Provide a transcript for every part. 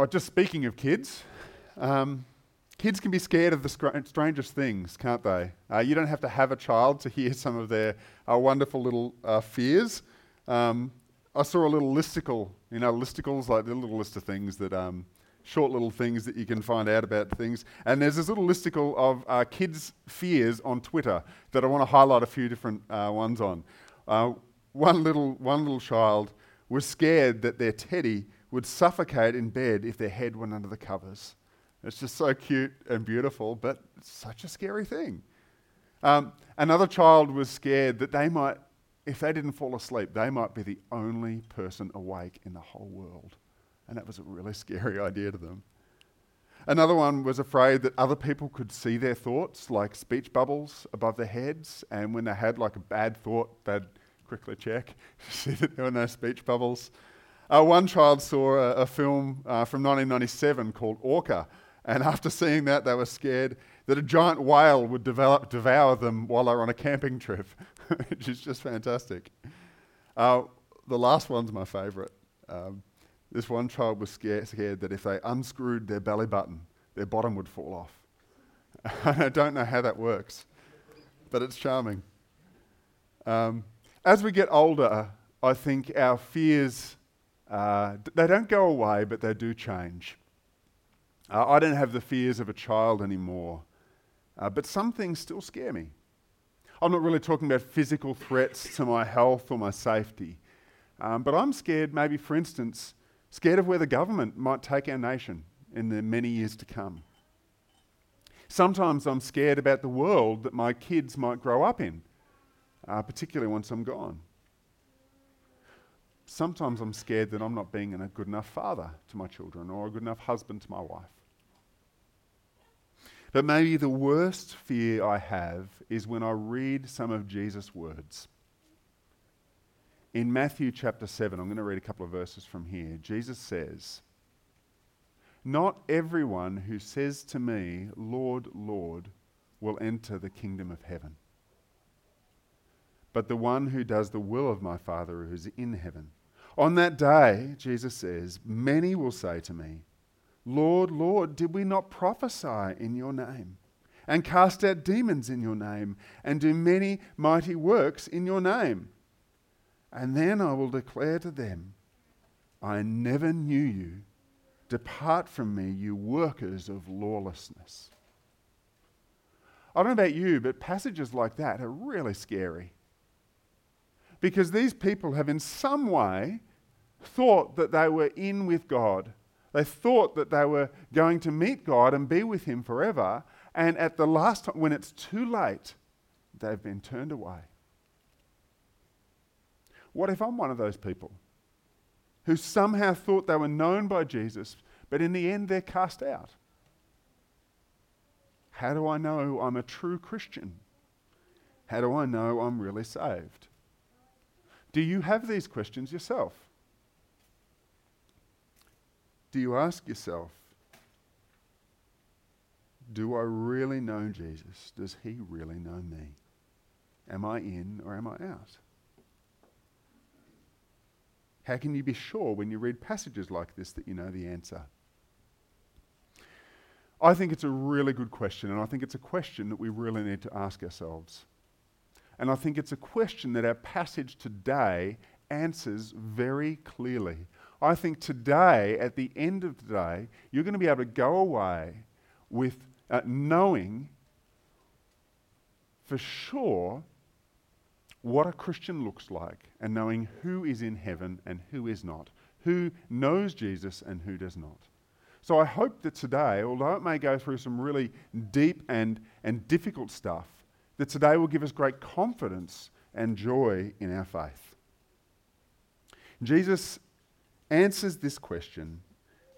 Oh, just speaking of kids, um, kids can be scared of the strangest things, can't they? Uh, you don't have to have a child to hear some of their uh, wonderful little uh, fears. Um, I saw a little listicle, you know, listicles, like the little list of things that, um, short little things that you can find out about things. And there's this little listicle of uh, kids' fears on Twitter that I want to highlight a few different uh, ones on. Uh, one, little, one little child was scared that their teddy would suffocate in bed if their head went under the covers. It's just so cute and beautiful, but such a scary thing. Um, another child was scared that they might, if they didn't fall asleep, they might be the only person awake in the whole world. And that was a really scary idea to them. Another one was afraid that other people could see their thoughts, like speech bubbles above their heads. And when they had like a bad thought, they'd quickly check to see that there were no speech bubbles. Uh, one child saw a, a film uh, from 1997 called Orca, and after seeing that, they were scared that a giant whale would develop, devour them while they were on a camping trip, which is just fantastic. Uh, the last one's my favourite. Um, this one child was scared, scared that if they unscrewed their belly button, their bottom would fall off. I don't know how that works, but it's charming. Um, as we get older, I think our fears uh, they don't go away, but they do change. Uh, I don't have the fears of a child anymore, uh, but some things still scare me. I'm not really talking about physical threats to my health or my safety, um, but I'm scared, maybe for instance, scared of where the government might take our nation in the many years to come. Sometimes I'm scared about the world that my kids might grow up in, uh, particularly once I'm gone. Sometimes I'm scared that I'm not being a good enough father to my children or a good enough husband to my wife. But maybe the worst fear I have is when I read some of Jesus' words. In Matthew chapter 7, I'm going to read a couple of verses from here. Jesus says, Not everyone who says to me, Lord, Lord, will enter the kingdom of heaven, but the one who does the will of my Father who is in heaven. On that day, Jesus says, many will say to me, Lord, Lord, did we not prophesy in your name, and cast out demons in your name, and do many mighty works in your name? And then I will declare to them, I never knew you. Depart from me, you workers of lawlessness. I don't know about you, but passages like that are really scary. Because these people have, in some way, thought that they were in with God. They thought that they were going to meet God and be with Him forever. And at the last time, when it's too late, they've been turned away. What if I'm one of those people who somehow thought they were known by Jesus, but in the end they're cast out? How do I know I'm a true Christian? How do I know I'm really saved? Do you have these questions yourself? Do you ask yourself, do I really know Jesus? Does he really know me? Am I in or am I out? How can you be sure when you read passages like this that you know the answer? I think it's a really good question, and I think it's a question that we really need to ask ourselves. And I think it's a question that our passage today answers very clearly. I think today, at the end of the day, you're going to be able to go away with uh, knowing for sure what a Christian looks like and knowing who is in heaven and who is not, who knows Jesus and who does not. So I hope that today, although it may go through some really deep and, and difficult stuff, that today will give us great confidence and joy in our faith. Jesus answers this question,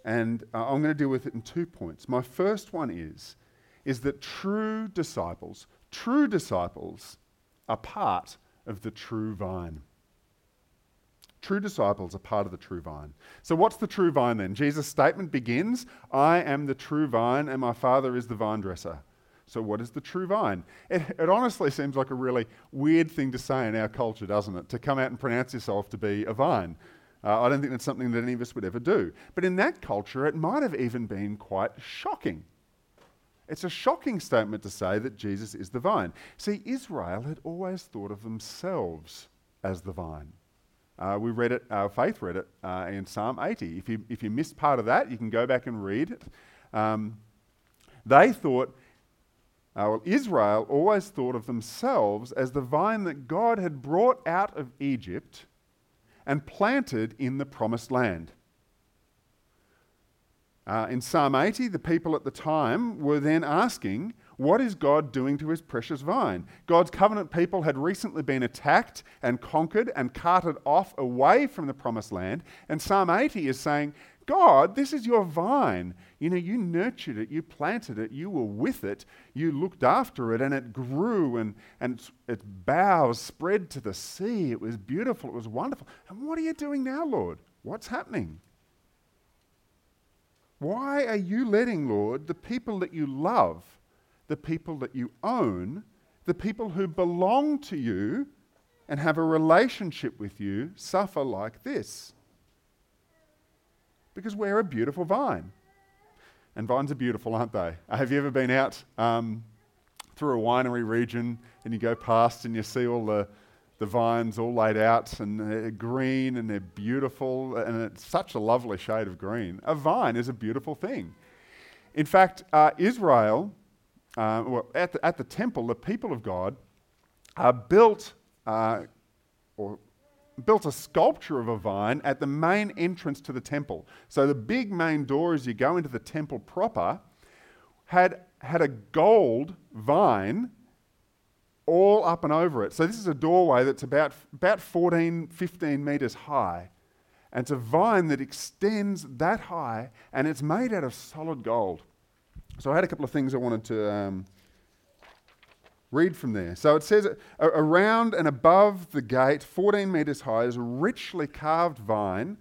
and uh, I'm going to deal with it in two points. My first one is, is that true disciples, true disciples are part of the true vine. True disciples are part of the true vine. So, what's the true vine then? Jesus' statement begins I am the true vine, and my Father is the vine dresser. So, what is the true vine? It, it, honestly seems like a really weird thing to say in our culture, doesn't it? To come out and pronounce yourself to be a vine. Uh, I don't think that's something that any of us would ever do. But in that culture, it might have even been quite shocking. It's a shocking statement to say that Jesus is the vine. See, Israel had always thought of themselves as the vine. Uh, we read it, our faith read it uh, in Psalm 80. If you, if you missed part of that, you can go back and read it. Um, they thought, uh, well, Israel always thought of themselves as the vine that God had brought out of Egypt and planted in the promised land. Uh, in Psalm 80, the people at the time were then asking, What is God doing to his precious vine? God's covenant people had recently been attacked and conquered and carted off away from the promised land. And Psalm 80 is saying, God, this is your vine. You know, you nurtured it, you planted it, you were with it, you looked after it, and it grew, and, and its, its boughs spread to the sea. It was beautiful, it was wonderful. And what are you doing now, Lord? What's happening? Why are you letting, Lord, the people that you love, the people that you own, the people who belong to you and have a relationship with you suffer like this? Because we're a beautiful vine. And vines are beautiful, aren't they? Have you ever been out um, through a winery region and you go past and you see all the the vines all laid out and they're green and they're beautiful and it's such a lovely shade of green. A vine is a beautiful thing. In fact, uh, Israel, uh, well, at, the, at the temple, the people of God are built uh, or built a sculpture of a vine at the main entrance to the temple. So the big main door as you go into the temple proper had, had a gold vine all up and over it. So this is a doorway that's about, about 14, 15 metres high. And it's a vine that extends that high, and it's made out of solid gold. So I had a couple of things I wanted to um, read from there. So it says, around and above the gate, 14 metres high, is a richly carved vine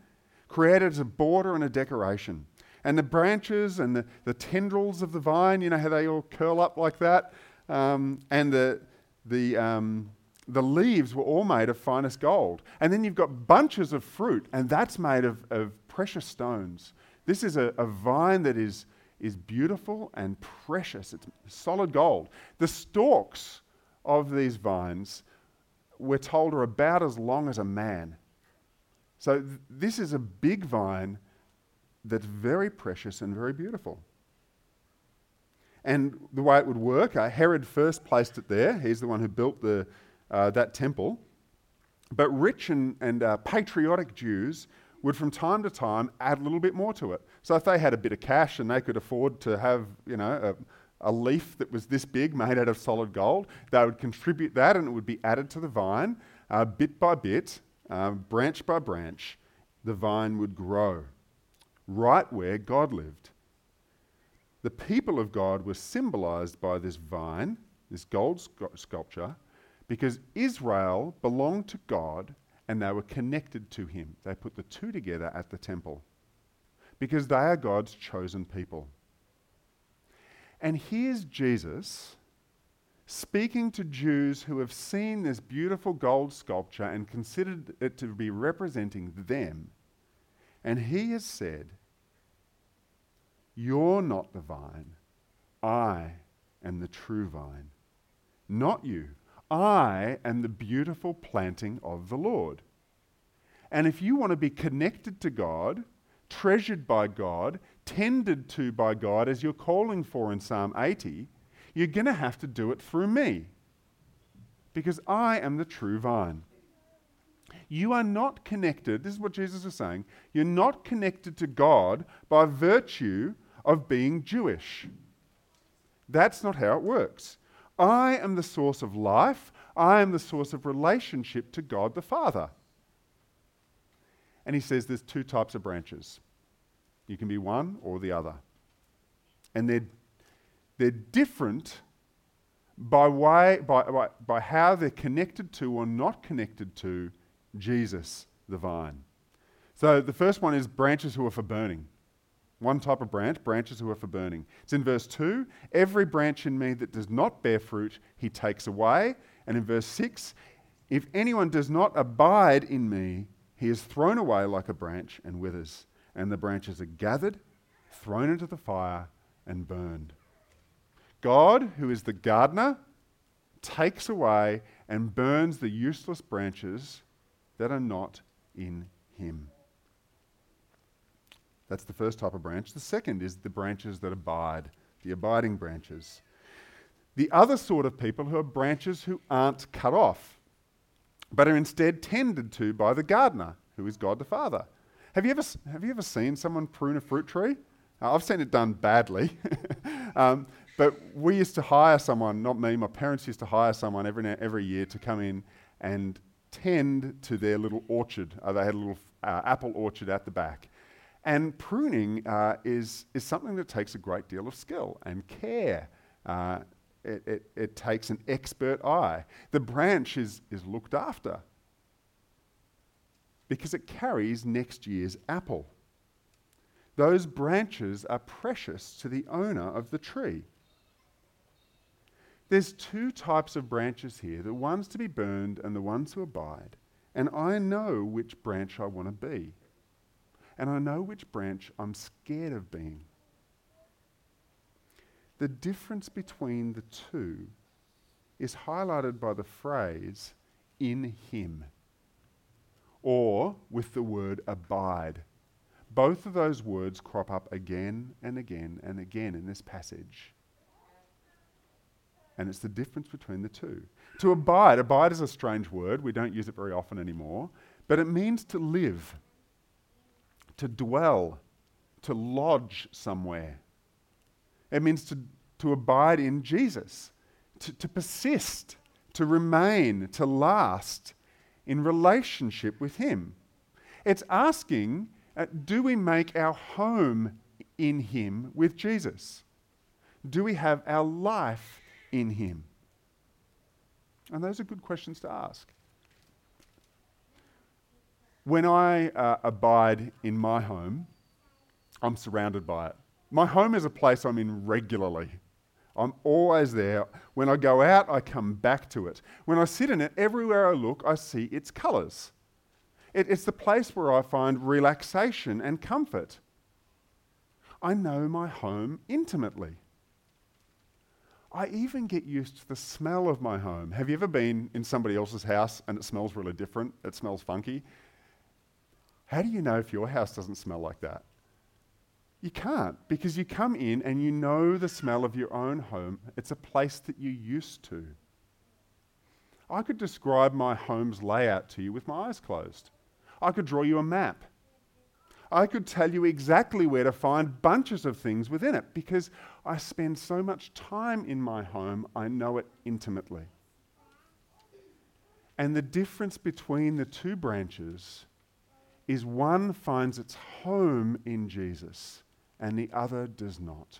created as a border and a decoration. And the branches and the, the tendrils of the vine, you know how they all curl up like that? Um, and the, the, um, the leaves were all made of finest gold. And then you've got bunches of fruit, and that's made of, of precious stones. This is a, a vine that is, is beautiful and precious. It's solid gold. The stalks of these vines, we're told, are about as long as a man. So th- this is a big vine that's very precious and very beautiful. And the way it would work, uh, Herod first placed it there. He's the one who built the, uh, that temple. But rich and, and uh, patriotic Jews would from time to time add a little bit more to it. So if they had a bit of cash and they could afford to have, you know, a, a leaf that was this big made out of solid gold, they would contribute that and it would be added to the vine uh, bit by bit, uh, branch by branch. The vine would grow right where God lived. The people of God were symbolized by this vine, this gold sculpture, because Israel belonged to God and they were connected to Him. They put the two together at the temple because they are God's chosen people. And here's Jesus speaking to Jews who have seen this beautiful gold sculpture and considered it to be representing them. And he has said, you're not the vine. I am the true vine. Not you. I am the beautiful planting of the Lord. And if you want to be connected to God, treasured by God, tended to by God as you're calling for in Psalm 80, you're going to have to do it through me. Because I am the true vine. You are not connected, this is what Jesus is saying, you're not connected to God by virtue of being Jewish. That's not how it works. I am the source of life. I am the source of relationship to God the Father. And he says there's two types of branches. You can be one or the other. And they're, they're different by, way, by, by, by how they're connected to or not connected to Jesus, the vine. So the first one is branches who are for burning. One type of branch, branches who are for burning. It's in verse 2 every branch in me that does not bear fruit, he takes away. And in verse 6, if anyone does not abide in me, he is thrown away like a branch and withers, and the branches are gathered, thrown into the fire, and burned. God, who is the gardener, takes away and burns the useless branches that are not in him. That's the first type of branch. The second is the branches that abide, the abiding branches. The other sort of people who are branches who aren't cut off, but are instead tended to by the gardener, who is God the Father. Have you ever, have you ever seen someone prune a fruit tree? Uh, I've seen it done badly. um, but we used to hire someone, not me, my parents used to hire someone every, every year to come in and tend to their little orchard. Uh, they had a little uh, apple orchard at the back. And pruning uh, is, is something that takes a great deal of skill and care. It, it, it, takes an expert eye. The branch is, is looked after because it carries next year's apple. Those branches are precious to the owner of the tree. There's two types of branches here the ones to be burned and the ones to abide. And I know which branch I want to be. And I know which branch I'm scared of being. The difference between the two is highlighted by the phrase, in him, or with the word abide. Both of those words crop up again and again and again in this passage. And it's the difference between the two. To abide, abide is a strange word. We don't use it very often anymore. But it means to live, to dwell, to lodge somewhere. It means to, to abide in Jesus, to, to persist, to remain, to last in relationship with Him. It's asking uh, do we make our home in Him with Jesus? Do we have our life in Him? And those are good questions to ask. When I uh, abide in my home, I'm surrounded by it. My home is a place I'm in regularly. I'm always there. When I go out, I come back to it. When I sit in it, everywhere I look, I see its colours. It, it's the place where I find relaxation and comfort. I know my home intimately. I even get used to the smell of my home. Have you ever been in somebody else's house and it smells really different? It smells funky. How do you know if your house doesn't smell like that? You can't because you come in and you know the smell of your own home. It's a place that you're used to. I could describe my home's layout to you with my eyes closed. I could draw you a map. I could tell you exactly where to find bunches of things within it because I spend so much time in my home, I know it intimately. And the difference between the two branches is one finds its home in Jesus and the other does not.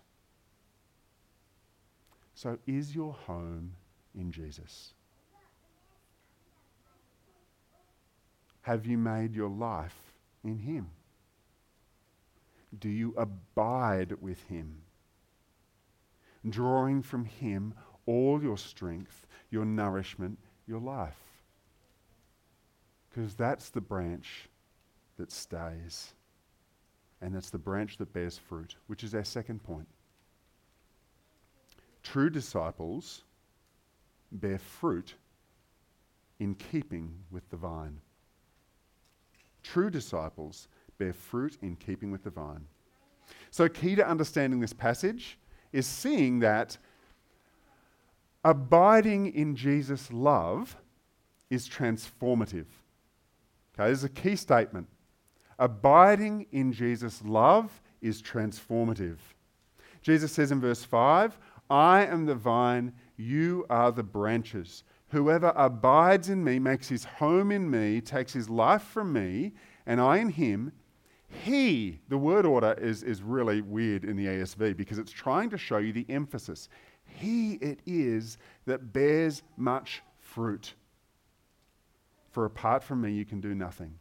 So, is your home in Jesus? Have you made your life in Him? Do you abide with Him? Drawing from Him all your strength, your nourishment, your life. Because that's the branch that stays. And that's the branch that bears fruit, which is our second point. True disciples bear fruit in keeping with the vine. True disciples bear fruit in keeping with the vine. So, key to understanding this passage is seeing that abiding in Jesus' love is transformative. Okay, this is a key statement. Abiding in Jesus' love is transformative. Jesus says in verse 5, I am the vine, you are the branches. Whoever abides in me, makes his home in me, takes his life from me, and I in him, he, the word order is, is really weird in the ESV because it's trying to show you the emphasis. He it is that bears much fruit. For apart from me, you can do nothing.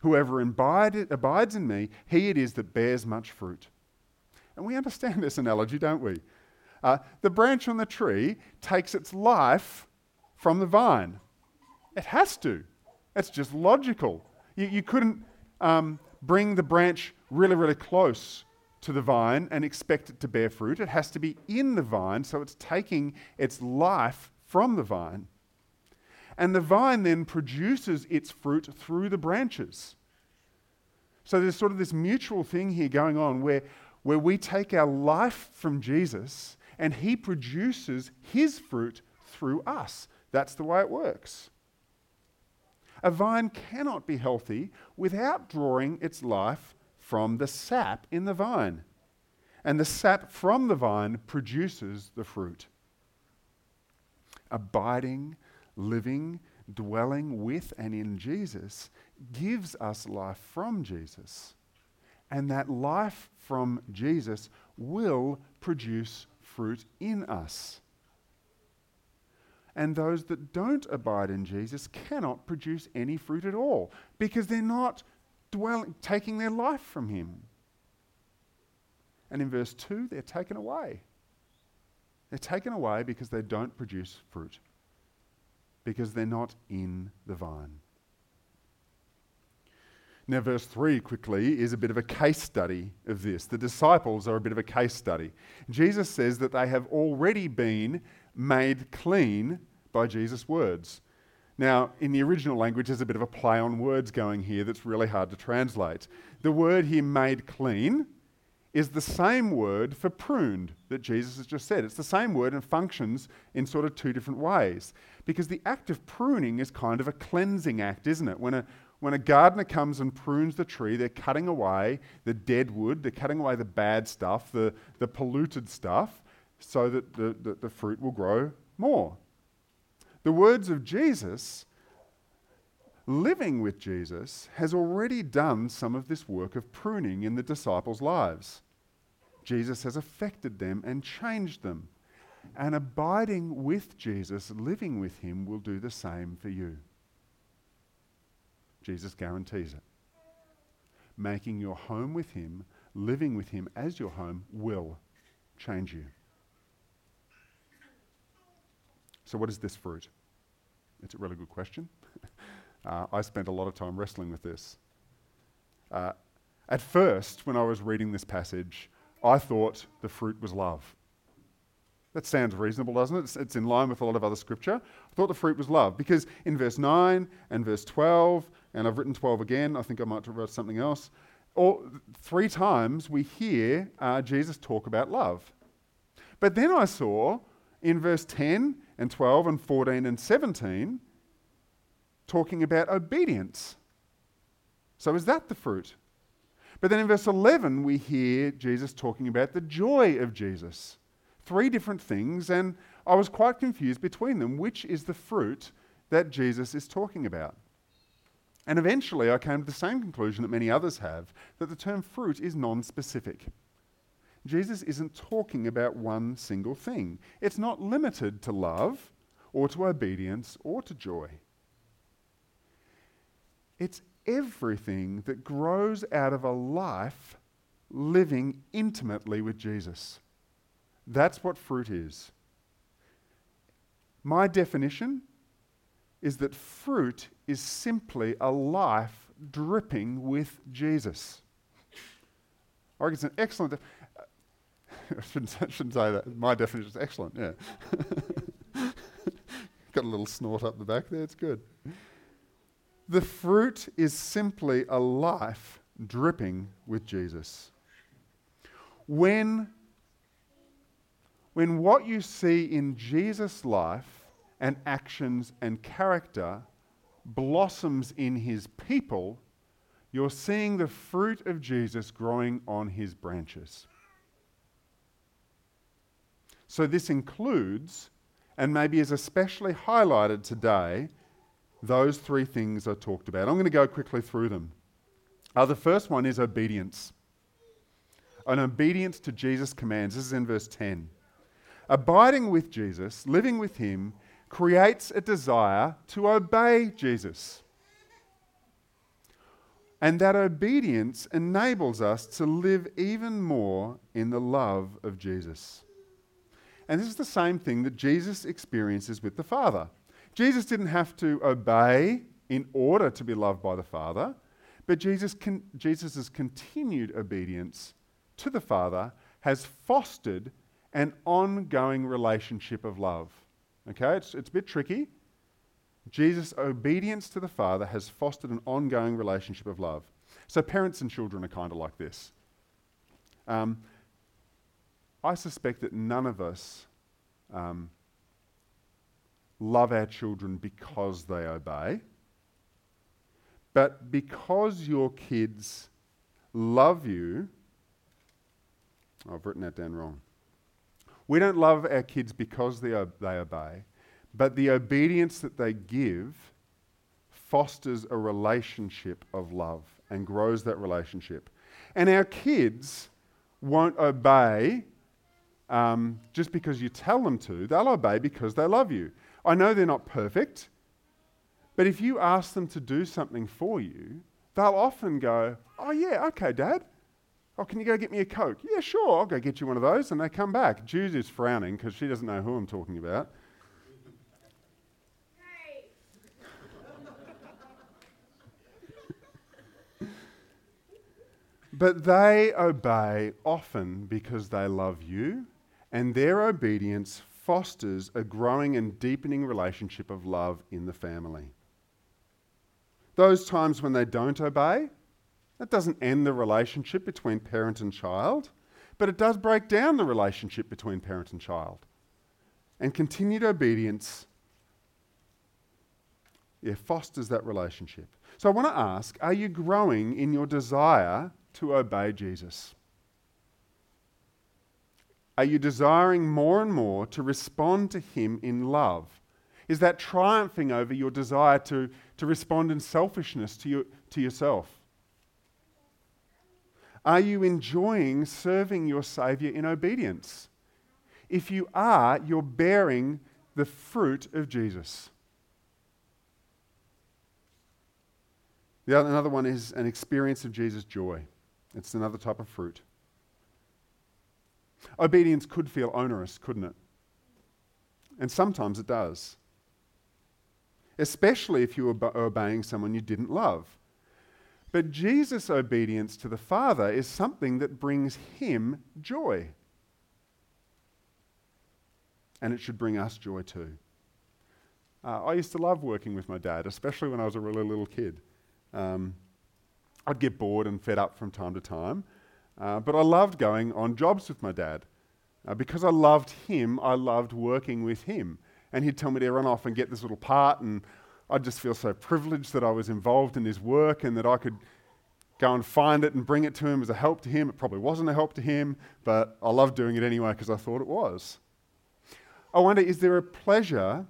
Whoever abide, abides in me, he it is that bears much fruit. And we understand this analogy, don't we? Uh, the branch on the tree takes its life from the vine. It has to. It's just logical. You, you couldn't um, bring the branch really, really close to the vine and expect it to bear fruit. It has to be in the vine, so it's taking its life from the vine. And the vine then produces its fruit through the branches. So there's sort of this mutual thing here going on where, where we take our life from Jesus and he produces his fruit through us. That's the way it works. A vine cannot be healthy without drawing its life from the sap in the vine. And the sap from the vine produces the fruit. Abiding, living, dwelling with and in Jesus gives us life from Jesus. And that life from Jesus will produce fruit in us. And those that don't abide in Jesus cannot produce any fruit at all because they're not dwelling, taking their life from Him. And in verse 2, they're taken away. They're taken away because they don't produce fruit, because they're not in the vine. Now, verse 3 quickly is a bit of a case study of this. The disciples are a bit of a case study. Jesus says that they have already been made clean by Jesus' words. Now, in the original language, there's a bit of a play on words going here that's really hard to translate. The word here, made clean, is the same word for pruned that Jesus has just said. It's the same word and functions in sort of two different ways. Because the act of pruning is kind of a cleansing act, isn't it? When a, when a gardener comes and prunes the tree, they're cutting away the dead wood, they're cutting away the bad stuff, the, the polluted stuff, so that the, the, the fruit will grow more. The words of Jesus, living with Jesus, has already done some of this work of pruning in the disciples' lives. Jesus has affected them and changed them. And abiding with Jesus, living with him, will do the same for you. Jesus guarantees it. Making your home with Him, living with Him as your home, will change you. So, what is this fruit? It's a really good question. uh, I spent a lot of time wrestling with this. Uh, at first, when I was reading this passage, I thought the fruit was love. That sounds reasonable, doesn't it? It's, it's, in line with a lot of other scripture. I thought the fruit was love because in verse 9 and verse 12, and I've written 12 again, I think I might have write something else, all, three times we hear uh, Jesus talk about love. But then I saw in verse 10 and 12 and 14 and 17 talking about obedience. So is that the fruit? But then in verse 11, we hear Jesus talking about the joy of Jesus three different things, and I was quite confused between them. Which is the fruit that Jesus is talking about? And eventually I came to the same conclusion that many others have that the term fruit is non specific. Jesus isn't talking about one single thing, it's not limited to love or to obedience or to joy. It's everything that grows out of a life living intimately with Jesus. That's what fruit is. My definition is that fruit is simply a life dripping with Jesus. I reckon it's an excellent. De- I shouldn't, shouldn't say that. My definition is excellent, yeah. Got a little snort up the back there, it's good. The fruit is simply a life dripping with Jesus. When when what you see in Jesus' life and actions and character blossoms in his people, you're seeing the fruit of Jesus growing on his branches. So, this includes, and maybe is especially highlighted today, those three things I talked about. I'm going to go quickly through them. Uh, the first one is obedience. An obedience to Jesus' commands. This is in verse 10. Abiding with Jesus, living with Him, creates a desire to obey Jesus. And that obedience enables us to live even more in the love of Jesus. And this is the same thing that Jesus experiences with the Father. Jesus didn't have to obey in order to be loved by the Father. But Jesus con- Jesus' continued obedience to the Father has fostered an ongoing relationship of love. Okay, it's, it's a bit tricky. Jesus' obedience to the Father has fostered an ongoing relationship of love. So, parents and children are kind of like this. Um, I suspect that none of us um, love our children because they obey, but because your kids love you. I've written that down wrong. We don't love our kids because they, they obey, but the obedience that they give fosters a relationship of love and grows that relationship. And our kids won't obey um, just because you tell them to, they'll obey because they love you. I know they're not perfect, but if you ask them to do something for you, they'll often go, Oh, yeah, okay, Dad. Oh, can you go get me a Coke? Yeah, sure, I'll go get you one of those. And they come back. Jules is frowning because she doesn't know who I'm talking about. but they obey often because they love you, and their obedience fosters a growing and deepening relationship of love in the family. Those times when they don't obey, that doesn't end the relationship between parent and child, but it does break down the relationship between parent and child. And continued obedience yeah, fosters that relationship. So I want to ask are you growing in your desire to obey Jesus? Are you desiring more and more to respond to Him in love? Is that triumphing over your desire to, to respond in selfishness to, you, to yourself? Are you enjoying serving your Saviour in obedience? If you are, you're bearing the fruit of Jesus. The other, another one is an experience of Jesus' joy. It's another type of fruit. Obedience could feel onerous, couldn't it? And sometimes it does. Especially if you were obeying someone you didn't love. But Jesus' obedience to the Father is something that brings him joy. And it should bring us joy too. Uh, I used to love working with my dad, especially when I was a really little kid. Um, I'd get bored and fed up from time to time, uh, but I loved going on jobs with my dad. Uh, because I loved him, I loved working with him. And he'd tell me to run off and get this little part, and I'd just feel so privileged that I was involved in his work and that I could go and find it and bring it to him as a help to him. It probably wasn't a help to him, but I loved doing it anyway because I thought it was. I wonder is there a pleasure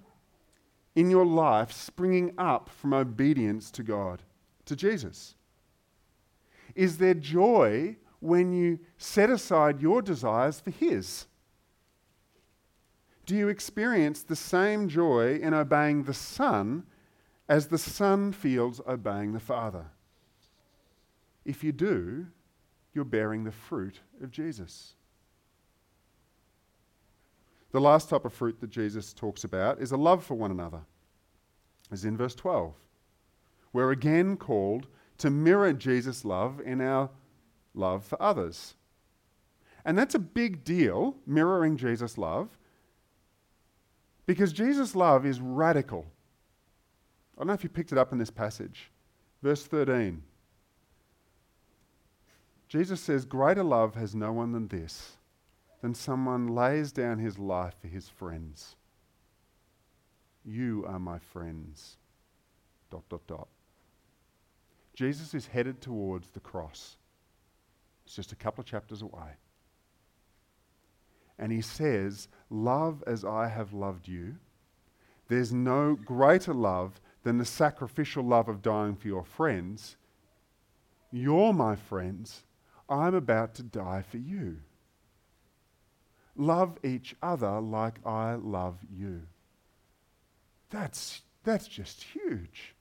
in your life springing up from obedience to God, to Jesus? Is there joy when you set aside your desires for His? Do you experience the same joy in obeying the Son as the Son feels obeying the Father. If you do, you're bearing the fruit of Jesus. The last type of fruit that Jesus talks about is a love for one another, as in verse 12. We're again called to mirror Jesus' love in our love for others. And that's a big deal, mirroring Jesus' love, because Jesus' love is radical. I don't know if you picked it up in this passage. Verse 13. Jesus says, Greater love has no one than this, than someone lays down his life for his friends. You are my friends. Dot, dot, dot. Jesus is headed towards the cross. It's just a couple of chapters away. And he says, Love as I have loved you. There's no greater love than the sacrificial love of dying for your friends. You're my friends. I'm about to die for you. Love each other like I love you. That's, that's just huge.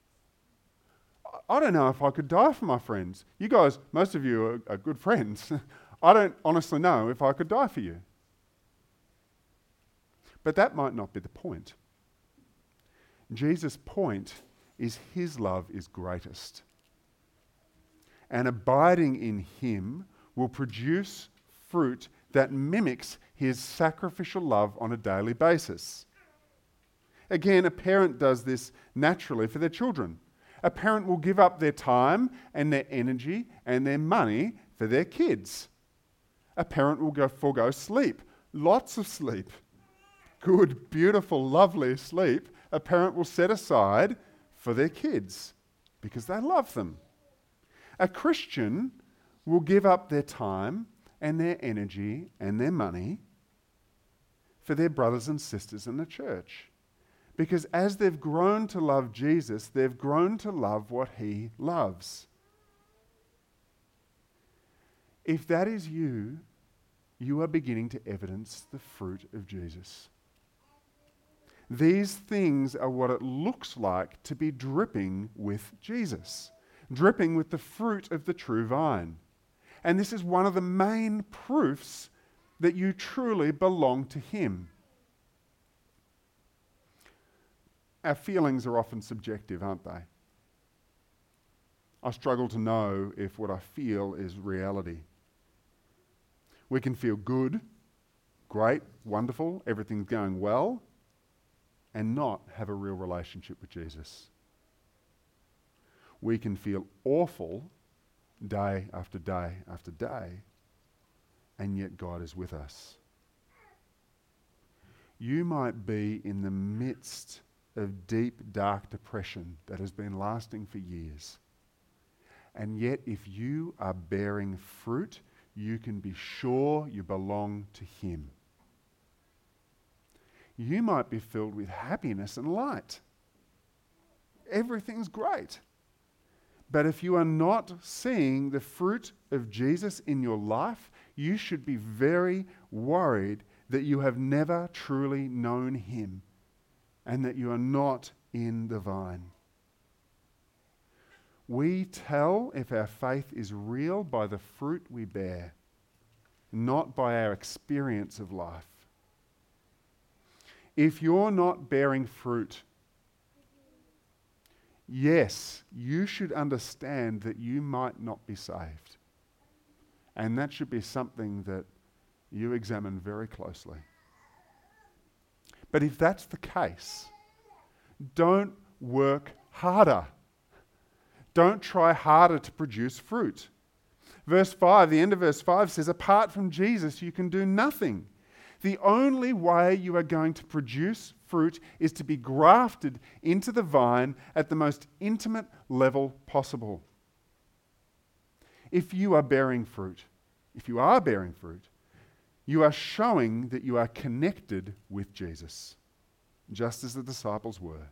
I don't know if I could die for my friends. You guys, most of you are, are good friends. I don't honestly know if I could die for you. But that might not be the point. Jesus' point is his love is greatest. and abiding in Him will produce fruit that mimics His sacrificial love on a daily basis. Again, a parent does this naturally for their children. A parent will give up their time and their energy and their money for their kids. A parent will go forego sleep, lots of sleep, good, beautiful, lovely sleep. A parent will set aside for their kids because they love them. A Christian will give up their time and their energy and their money for their brothers and sisters in the church. Because as they've grown to love Jesus, they've grown to love what he loves. If that is you, you are beginning to evidence the fruit of Jesus. These things are what it looks like to be dripping with Jesus, dripping with the fruit of the true vine. And this is one of the main proofs that you truly belong to Him. Our feelings are often subjective, aren't they? I struggle to know if what I feel is reality. We can feel good, great, wonderful, everything's going well, and not have a real relationship with Jesus. We can feel awful day after day after day, and yet God is with us. You might be in the midst of deep, dark depression that has been lasting for years. And yet, if you are bearing fruit, you can be sure you belong to Him. You might be filled with happiness and light. Everything's great. But if you are not seeing the fruit of Jesus in your life, you should be very worried that you have never truly known Him and that you are not in the vine. We tell if our faith is real by the fruit we bear, not by our experience of life. If you're not bearing fruit, yes, you should understand that you might not be saved. And that should be something that you examine very closely. But if that's the case, don't work harder. Don't try harder to produce fruit. Verse 5, the end of verse 5 says, Apart from Jesus, you can do nothing. The only way you are going to produce fruit is to be grafted into the vine at the most intimate level possible. If you are bearing fruit, if you are bearing fruit, you are showing that you are connected with Jesus, just as the disciples were.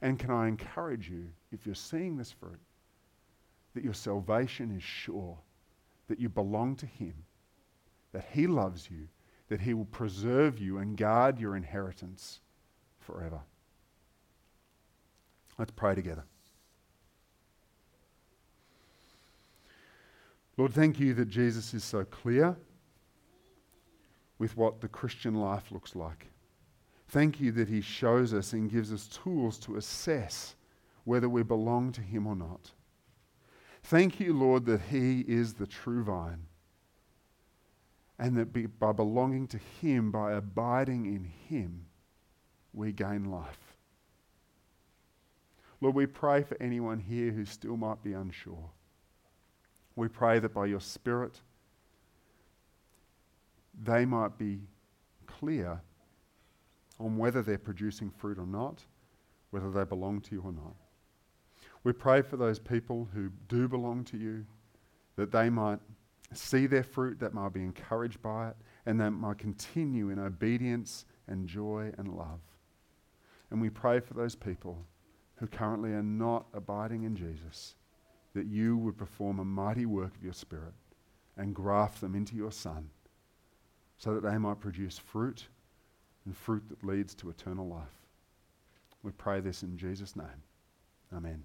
And can I encourage you, if you're seeing this fruit, that your salvation is sure, that you belong to Him, that He loves you, that He will preserve you and guard your inheritance forever. Let's pray together. Lord, thank you that Jesus is so clear with what the Christian life looks like. Thank you that He shows us and gives us tools to assess whether we belong to Him or not. Thank you, Lord, that He is the true vine and that be, by belonging to Him, by abiding in Him, we gain life. Lord, we pray for anyone here who still might be unsure. We pray that by your Spirit, they might be clear on whether they're producing fruit or not, whether they belong to you or not. We pray for those people who do belong to you, that they might see their fruit, that might be encouraged by it, and that might continue in obedience and joy and love. And we pray for those people who currently are not abiding in Jesus, that you would perform a mighty work of your Spirit and graft them into your Son so that they might produce fruit and fruit that leads to eternal life. We pray this in Jesus' name. Amen.